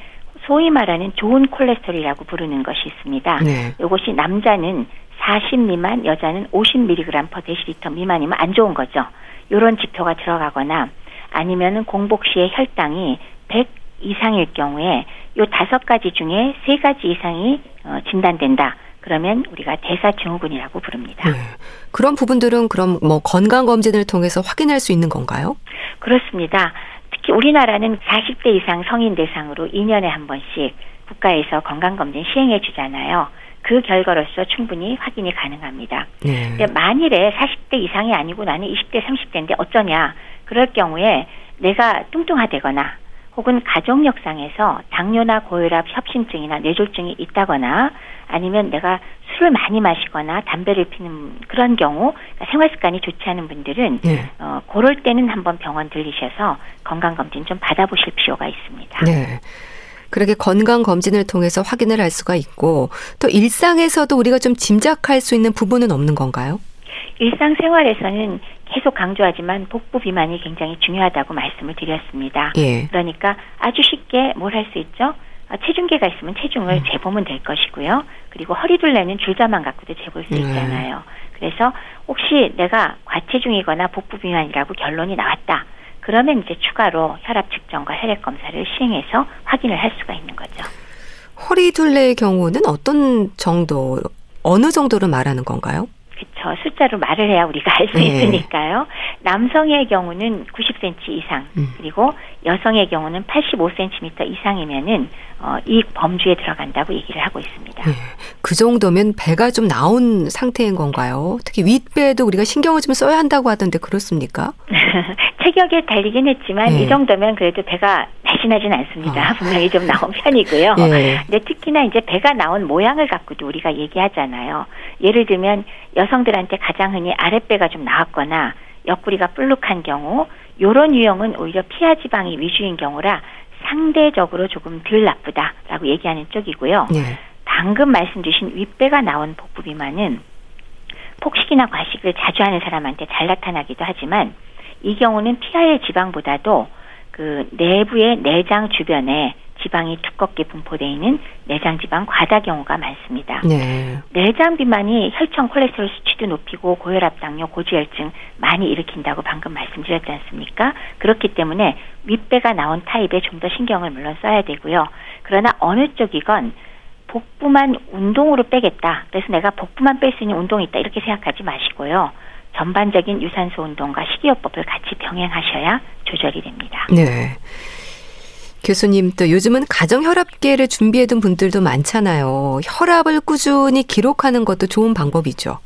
소위 말하는 좋은 콜레스테롤이라고 부르는 것이 있습니다. 네. 이것이 남자는 40 미만, 여자는 50mg per 데시리터 미만이면 안 좋은 거죠. 이런 지표가 들어가거나 아니면은 공복 시에 혈당이 100 이상일 경우에 요 다섯 가지 중에 세 가지 이상이 어, 진단된다. 그러면 우리가 대사증후군이라고 부릅니다. 네. 그런 부분들은 그럼 뭐 건강 검진을 통해서 확인할 수 있는 건가요? 그렇습니다. 특히 우리나라는 40대 이상 성인 대상으로 2년에 한 번씩 국가에서 건강검진 시행해 주잖아요. 그 결과로서 충분히 확인이 가능합니다. 네. 만일에 40대 이상이 아니고 나는 20대, 30대인데 어쩌냐. 그럴 경우에 내가 뚱뚱하다거나 혹은 가족력상에서 당뇨나 고혈압, 협심증이나 뇌졸중이 있다거나 아니면 내가 술을 많이 마시거나 담배를 피는 그런 경우 그러니까 생활 습관이 좋지 않은 분들은 네. 어, 그럴 때는 한번 병원 들리셔서 건강 검진 좀 받아보실 필요가 있습니다. 네. 그렇게 건강 검진을 통해서 확인을 할 수가 있고 또 일상에서도 우리가 좀 짐작할 수 있는 부분은 없는 건가요? 일상생활에서는 계속 강조하지만 복부 비만이 굉장히 중요하다고 말씀을 드렸습니다. 예. 그러니까 아주 쉽게 뭘 할 수 있죠? 아, 체중계가 있으면 체중을 음. 재보면 될 것이고요. 그리고 허리둘레는 줄자만 갖고도 재볼 수 네. 있잖아요. 그래서 혹시 내가 과체중이거나 복부 비만이라고 결론이 나왔다. 그러면 이제 추가로 혈압 측정과 혈액 검사를 시행해서 확인을 할 수가 있는 거죠. 허리둘레의 경우는 어떤 정도, 어느 정도를 말하는 건가요? 그렇죠. 숫자로 말을 해야 우리가 알수 네. 있으니까요. 남성의 경우는 90cm 이상, 음. 그리고 여성의 경우는 85cm 이상이면은 어, 이 범주에 들어간다고 얘기를 하고 있습니다. 네. 그 정도면 배가 좀 나온 상태인 건가요? 특히 윗배도 우리가 신경을 좀 써야 한다고 하던데 그렇습니까? 체격에 달리긴 했지만 네. 이 정도면 그래도 배가 날씬하진 않습니다. 어. 분명히 좀 나온 편이고요. 네. 근데 특히나 이제 배가 나온 모양을 갖고도 우리가 얘기하잖아요. 예를 들면 여성들한테 가장 흔히 아랫배가 좀 나왔거나 옆구리가 불룩한 경우 요런 유형은 오히려 피하 지방이 위주인 경우라 상대적으로 조금 덜 나쁘다라고 얘기하는 쪽이고요. 네. 방금 말씀 주신 윗배가 나온 복부 비만은 폭식이나 과식을 자주 하는 사람한테 잘 나타나기도 하지만 이 경우는 피하의 지방보다도 그 내부의 내장 주변에 지방이 두껍게 분포되어 있는 내장 지방 과다 경우가 많습니다. 네. 내장 비만이 혈청 콜레스테롤 수치도 높이고 고혈압, 당뇨, 고지혈증 많이 일으킨다고 방금 말씀드렸지 않습니까? 그렇기 때문에 윗배가 나온 타입에 좀 더 신경을 물론 써야 되고요. 그러나 어느 쪽이건 복부만 운동으로 빼겠다. 그래서 내가 복부만 뺄 수 있는 운동이 있다. 이렇게 생각하지 마시고요. 전반적인 유산소 운동과 식이요법을 같이 병행하셔야 조절이 됩니다. 네. 교수님 또 요즘은 가정 혈압계를 준비해 둔 분들도 많잖아요. 혈압을 꾸준히 기록하는 것도 좋은 방법이죠.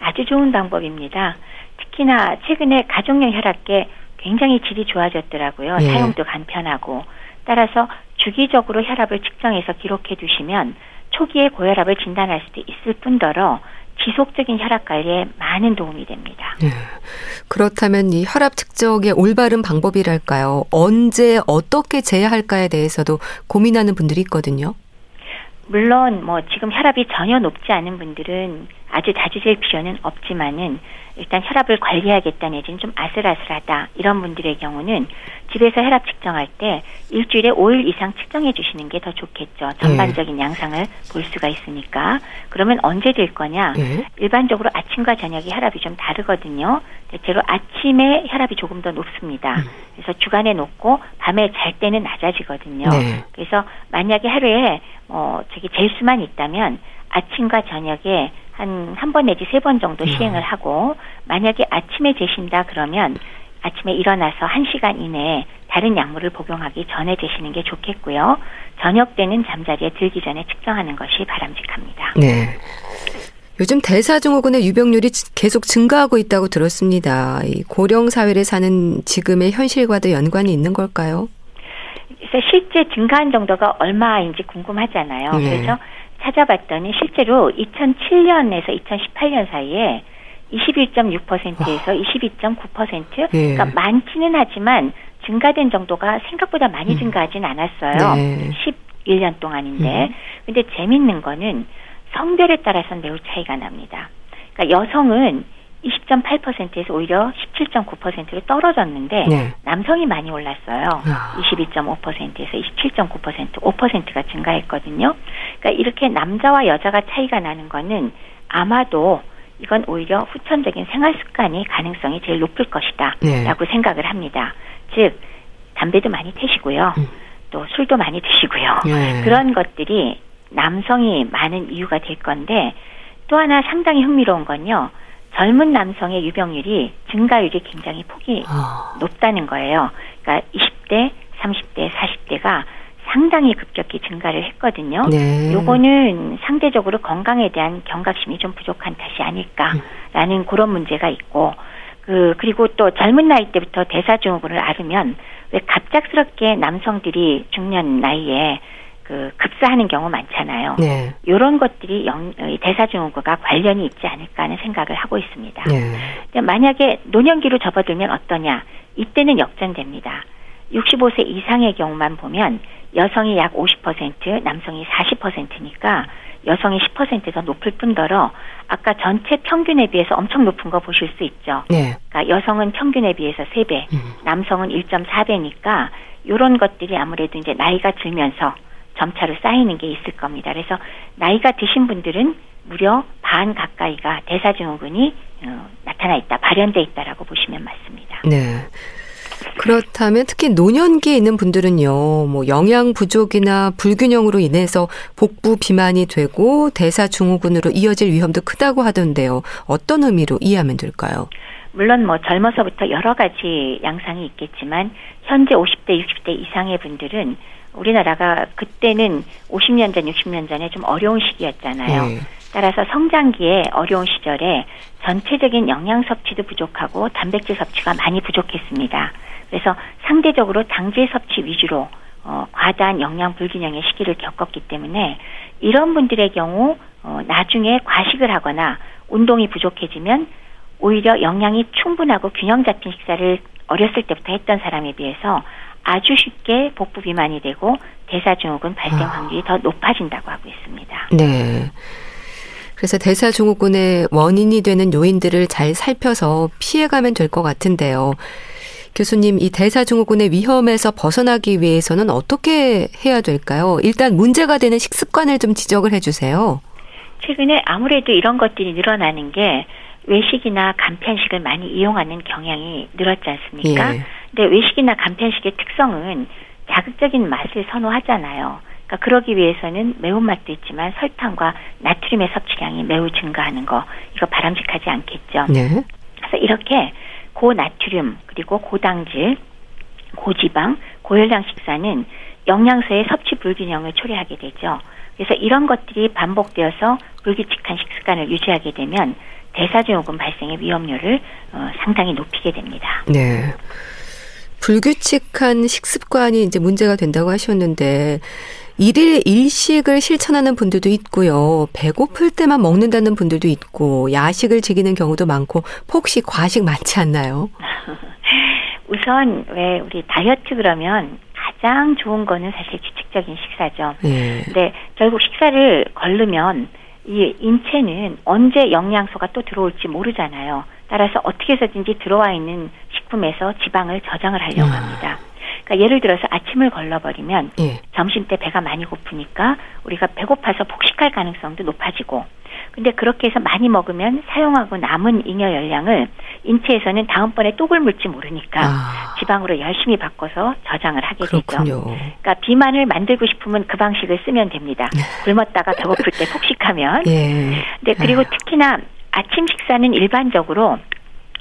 아주 좋은 방법입니다. 특히나 최근에 가정용 혈압계 굉장히 질이 좋아졌더라고요. 예. 사용도 간편하고 따라서 주기적으로 혈압을 측정해서 기록해 두시면 초기에 고혈압을 진단할 수도 있을 뿐더러 지속적인 혈압 관리에 많은 도움이 됩니다. 네. 그렇다면 이 혈압 측정의 올바른 방법이랄까요? 언제 어떻게 재야 할까에 대해서도 고민하는 분들이 있거든요. 물론 뭐 지금 혈압이 전혀 높지 않은 분들은 아주 자주 잴 필요는 없지만은 일단 혈압을 관리하겠다 내지는 좀 아슬아슬하다 이런 분들의 경우는 집에서 혈압 측정할 때 일주일에 5일 이상 측정해 주시는 게 더 좋겠죠. 전반적인 네. 양상을 볼 수가 있으니까. 그러면 언제 될 거냐? 네. 일반적으로 아침과 저녁이 혈압이 좀 다르거든요. 대체로 아침에 혈압이 조금 더 높습니다. 음. 그래서 주간에 높고 밤에 잘 때는 낮아지거든요. 네. 그래서 만약에 하루에 뭐 저기 잴 수만 있다면 아침과 저녁에 한 한 번 내지 세 번 정도 음. 시행을 하고 만약에 아침에 재신다 그러면 아침에 일어나서 한시간 이내에 다른 약물을 복용하기 전에 재시는 게 좋겠고요. 저녁 때는 잠자리에 들기 전에 측정하는 것이 바람직합니다. 네. 요즘 대사증후군의 유병률이 계속 증가하고 있다고 들었습니다. 이 고령 사회를 사는 지금의 현실과도 연관이 있는 걸까요? 실제 증가한 정도가 얼마인지 궁금하잖아요. 네. 그래서 찾아봤더니 실제로 2007년에서 2018년 사이에 21.6%에서 와. 22.9% 예. 그러니까 많지는 하지만 증가된 정도가 생각보다 많이 음. 증가하진 않았어요. 네. 11년 동안인데. 음. 근데 재밌는 거는 성별에 따라서 매우 차이가 납니다. 그러니까 여성은 20.8%에서 오히려 17.9%로 떨어졌는데 네. 남성이 많이 올랐어요. 아. 22.5%에서 27.9% 5%가 증가했거든요. 그러니까 이렇게 남자와 여자가 차이가 나는 거는 아마도 이건 오히려 후천적인 생활 습관이 가능성이 제일 높을 것이다. 네. 라고 생각을 합니다. 즉, 담배도 많이 태시고요. 음. 또 술도 많이 드시고요. 네. 그런 것들이 남성이 많은 이유가 될 건데 또 하나 상당히 흥미로운 건요. 젊은 남성의 유병률이 증가율이 굉장히 폭이 아. 높다는 거예요. 그러니까 20대, 30대, 40대가 상당히 급격히 증가를 했거든요. 네. 요거는 상대적으로 건강에 대한 경각심이 좀 부족한 탓이 아닐까라는 음. 그런 문제가 있고 그 그리고 또 젊은 나이 때부터 대사증후군을 앓으면 왜 갑작스럽게 남성들이 중년 나이에 그 급사하는 경우 많잖아요. 네. 이런 것들이 영, 대사증후군과 관련이 있지 않을까 하는 생각을 하고 있습니다. 네. 만약에 노년기로 접어들면 어떠냐? 이때는 역전됩니다. 65세 이상의 경우만 보면 여성이 약 50%, 남성이 40%니까 여성이 10%더 높을 뿐더러 아까 전체 평균에 비해서 엄청 높은 거 보실 수 있죠. 네. 그러니까 여성은 평균에 비해서 3배, 음. 남성은 1.4배니까 이런 것들이 아무래도 이제 나이가 들면서 점차로 쌓이는 게 있을 겁니다. 그래서 나이가 드신 분들은 무려 반 가까이가 대사증후군이 어, 나타나 있다, 발현돼 있다라고 보시면 맞습니다. 네. 그렇다면 특히 노년기에 있는 분들은요, 뭐 영양 부족이나 불균형으로 인해서 복부 비만이 되고 대사 증후군으로 이어질 위험도 크다고 하던데요. 어떤 의미로 이해하면 될까요? 물론 뭐 젊어서부터 여러 가지 양상이 있겠지만 현재 50대, 60대 이상의 분들은 우리나라가 그때는 50년 전, 60년 전에 좀 어려운 시기였잖아요. 네. 따라서 성장기에 어려운 시절에 전체적인 영양 섭취도 부족하고 단백질 섭취가 많이 부족했습니다. 그래서 상대적으로 당질 섭취 위주로 어, 과다한 영양 불균형의 시기를 겪었기 때문에 이런 분들의 경우 어, 나중에 과식을 하거나 운동이 부족해지면 오히려 영양이 충분하고 균형 잡힌 식사를 어렸을 때부터 했던 사람에 비해서 아주 쉽게 복부 비만이 되고 대사증후군 발생 아. 확률이 아. 더 높아진다고 하고 있습니다. 네. 그래서 대사증후군의 원인이 되는 요인들을 잘 살펴서 피해가면 될 것 같은데요. 교수님, 이 대사증후군의 위험에서 벗어나기 위해서는 어떻게 해야 될까요? 일단 문제가 되는 식습관을 좀 지적을 해주세요. 최근에 아무래도 이런 것들이 늘어나는 게 외식이나 간편식을 많이 이용하는 경향이 늘었지 않습니까? 예. 근데 외식이나 간편식의 특성은 자극적인 맛을 선호하잖아요. 그러니까 그러기 위해서는 매운맛도 있지만 설탕과 나트륨의 섭취량이 매우 증가하는 거 이거 바람직하지 않겠죠. 네. 그래서 이렇게 고나트륨 그리고 고당질, 고지방, 고열량 식사는 영양소의 섭취 불균형을 초래하게 되죠. 그래서 이런 것들이 반복되어서 불규칙한 식습관을 유지하게 되면 대사증후군 발생의 위험률을 어, 상당히 높이게 됩니다. 네. 불규칙한 식습관이 이제 문제가 된다고 하셨는데 일일 일식을 실천하는 분들도 있고요. 배고플 때만 먹는다는 분들도 있고 야식을 즐기는 경우도 많고 폭식 과식 많지 않나요? 우선 왜 우리 다이어트 그러면 가장 좋은 거는 사실 규칙적인 식사죠. 네. 근데 결국 식사를 걸르면 이 인체는 언제 영양소가 또 들어올지 모르잖아요. 따라서 어떻게 해서든지 들어와 있는 식품에서 지방을 저장을 하려고 음. 합니다. 그러니까 예를 들어서 아침을 걸러버리면 예. 점심 때 배가 많이 고프니까 우리가 배고파서 폭식할 가능성도 높아지고 근데 그렇게 해서 많이 먹으면 사용하고 남은 잉여 열량을 인체에서는 다음번에 또 굶을지 모르니까 아. 지방으로 열심히 바꿔서 저장을 하게 그렇군요. 되죠. 그러니까 비만을 만들고 싶으면 그 방식을 쓰면 됩니다. 네. 굶었다가 배고플 때 폭식하면. 예. 근데 그리고 아. 특히나 아침 식사는 일반적으로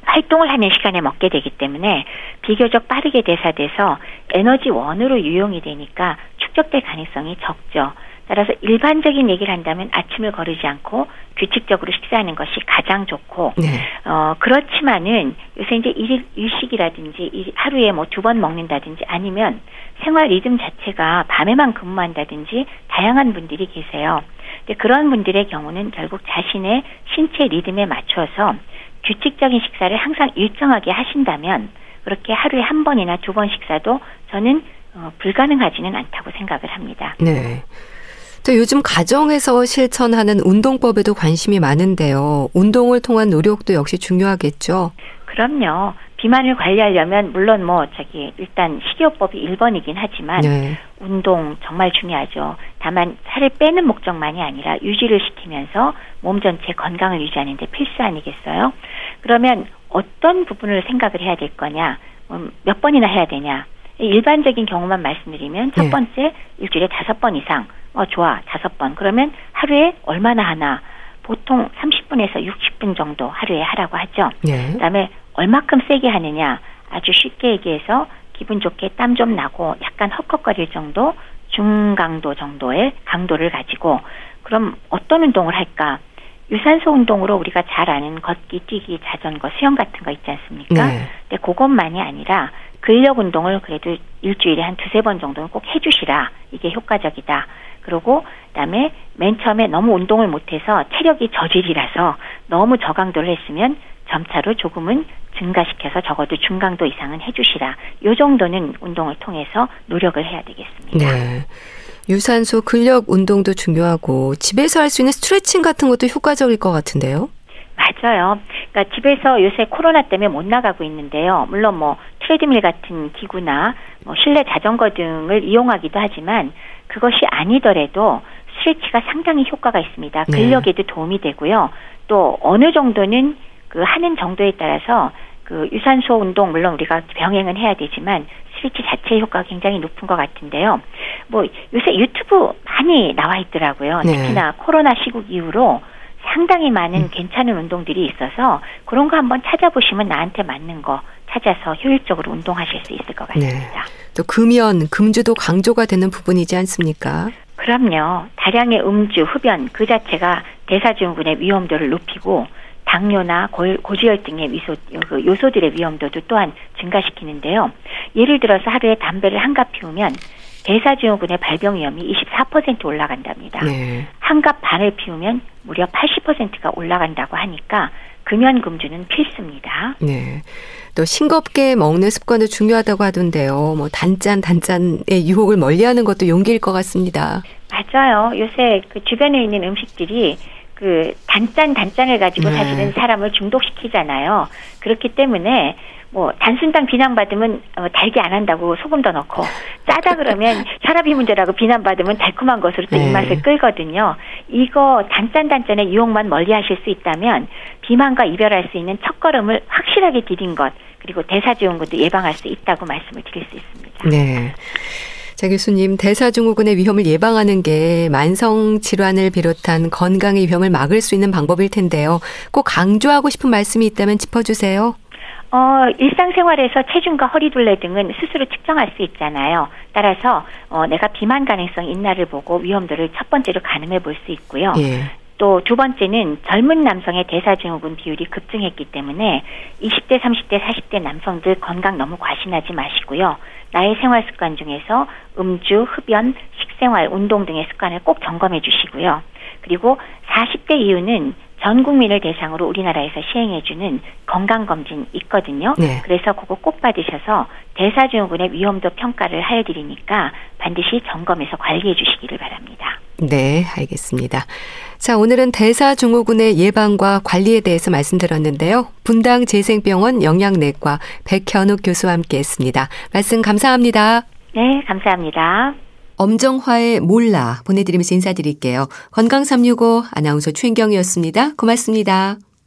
활동을 하는 시간에 먹게 되기 때문에 비교적 빠르게 대사돼서 에너지 원으로 유용이 되니까 축적될 가능성이 적죠. 따라서 일반적인 얘기를 한다면 아침을 거르지 않고 규칙적으로 식사하는 것이 가장 좋고 네. 어 그렇지만은 요새 이제 일, 일식이라든지 하루에 뭐 두 번 먹는다든지 아니면 생활 리듬 자체가 밤에만 근무한다든지 다양한 분들이 계세요. 근데 그런 분들의 경우는 결국 자신의 신체 리듬에 맞춰서 규칙적인 식사를 항상 일정하게 하신다면 그렇게 하루에 한 번이나 두 번 식사도 저는 어, 불가능하지는 않다고 생각을 합니다. 네. 또 요즘 가정에서 실천하는 운동법에도 관심이 많은데요. 운동을 통한 노력도 역시 중요하겠죠. 그럼요. 비만을 관리하려면 물론 뭐 저기 일단 식이요법이 1번이긴 하지만 네. 운동 정말 중요하죠. 다만 살을 빼는 목적만이 아니라 유지를 시키면서 몸 전체 건강을 유지하는 데 필수 아니겠어요? 그러면 어떤 부분을 생각을 해야 될 거냐? 음, 몇 번이나 해야 되냐? 일반적인 경우만 말씀드리면 첫 네. 번째 일주일에 다섯 번 이상 어 좋아 다섯 번 그러면 하루에 얼마나 하나 보통 30분에서 60분 정도 하루에 하라고 하죠. 네. 그다음에 얼마큼 세게 하느냐 아주 쉽게 얘기해서 기분 좋게 땀 좀 나고 약간 헉헉거릴 정도 중강도 정도의 강도를 가지고 그럼 어떤 운동을 할까? 유산소 운동으로 우리가 잘 아는 걷기, 뛰기, 자전거, 수영 같은 거 있지 않습니까? 네. 근데 그것만이 아니라 근력 운동을 그래도 일주일에 한 두세 번 정도는 꼭 해주시라. 이게 효과적이다. 그리고 그다음에 맨 처음에 너무 운동을 못해서 체력이 저질이라서 너무 저강도를 했으면 점차로 조금은 증가시켜서 적어도 중강도 이상은 해주시라. 요 정도는 운동을 통해서 노력을 해야 되겠습니다. 네. 유산소 근력 운동도 중요하고 집에서 할 수 있는 스트레칭 같은 것도 효과적일 것 같은데요. 맞아요. 그러니까 집에서 요새 코로나 때문에 못 나가고 있는데요. 물론 뭐 트레드밀 같은 기구나 뭐 실내 자전거 등을 이용하기도 하지만 그것이 아니더라도 스트레치가 상당히 효과가 있습니다. 네. 근력에도 도움이 되고요. 또 어느 정도는 그 하는 정도에 따라서 그 유산소 운동 물론 우리가 병행은 해야 되지만 스트레치 자체 효과가 굉장히 높은 것 같은데요. 뭐 요새 유튜브 많이 나와 있더라고요. 네. 특히나 코로나 시국 이후로 상당히 많은 음. 괜찮은 운동들이 있어서 그런 거 한번 찾아보시면 나한테 맞는 거 찾아서 효율적으로 운동하실 수 있을 것 같습니다. 네. 또 금연, 금주도 강조가 되는 부분이지 않습니까? 그럼요. 다량의 음주, 흡연 그 자체가 대사증후군의 위험도를 높이고 당뇨나 고, 지혈등의 위소, 그 요소 들의 위험도도 또한 증가시키는데요. 예를 들어서 하루에 담배를 한갑 피우면 대사증후군의 발병 위험이 24% 올라간답니다. 네. 한갑 반을 피우면 무려 80%가 올라간다고 하니까 금연 금주는 필수입니다. 네. 또 싱겁게 먹는 습관도 중요하다고 하던데요. 뭐 단짠 단짠의 유혹을 멀리하는 것도 용기일 것 같습니다. 맞아요. 요새 그 주변에 있는 음식들이 그 단짠 단짠을 가지고 네. 사실은 사람을 중독시키잖아요. 그렇기 때문에 뭐 단순당 비난받으면 어, 달게 안 한다고 소금 더 넣고 짜다 그러면 혈압이 문제라고 비난받으면 달콤한 것으로 또 네. 입맛을 끌거든요. 이거 단짠 단짠의 유혹만 멀리하실 수 있다면 비만과 이별할 수 있는 첫걸음을 확실하게 디딘 것 그리고 대사증후군도 예방할 수 있다고 말씀을 드릴 수 있습니다. 네. 자 교수님 대사증후군의 위험을 예방하는 게 만성 질환을 비롯한 건강의 위험을 막을 수 있는 방법일 텐데요. 꼭 강조하고 싶은 말씀이 있다면 짚어주세요. 어, 일상생활에서 체중과 허리둘레 등은 스스로 측정할 수 있잖아요. 따라서 어, 내가 비만 가능성이 있나를 보고 위험도를 첫 번째로 가늠해 볼 수 있고요. 예. 또두 번째는 젊은 남성의 대사증후군 비율이 급증했기 때문에 20대, 30대, 40대 남성들 건강 너무 과신하지 마시고요. 나의 생활 습관 중에서 음주, 흡연, 식생활, 운동 등의 습관을 꼭 점검해 주시고요. 그리고 40대 이후는 전 국민을 대상으로 우리나라에서 시행해주는 건강검진 있거든요. 네. 그래서 그거 꼭 받으셔서 대사증후군의 위험도 평가를 하여드리니까 반드시 점검해서 관리해 주시기를 바랍니다. 네, 알겠습니다. 자, 오늘은 대사증후군의 예방과 관리에 대해서 말씀드렸는데요. 분당 재생병원 영양내과 백현욱 교수와 함께 했습니다. 말씀 감사합니다. 네, 감사합니다. 엄정화의 몰라 보내드리면서 인사드릴게요. 건강365 아나운서 최인경이었습니다. 고맙습니다.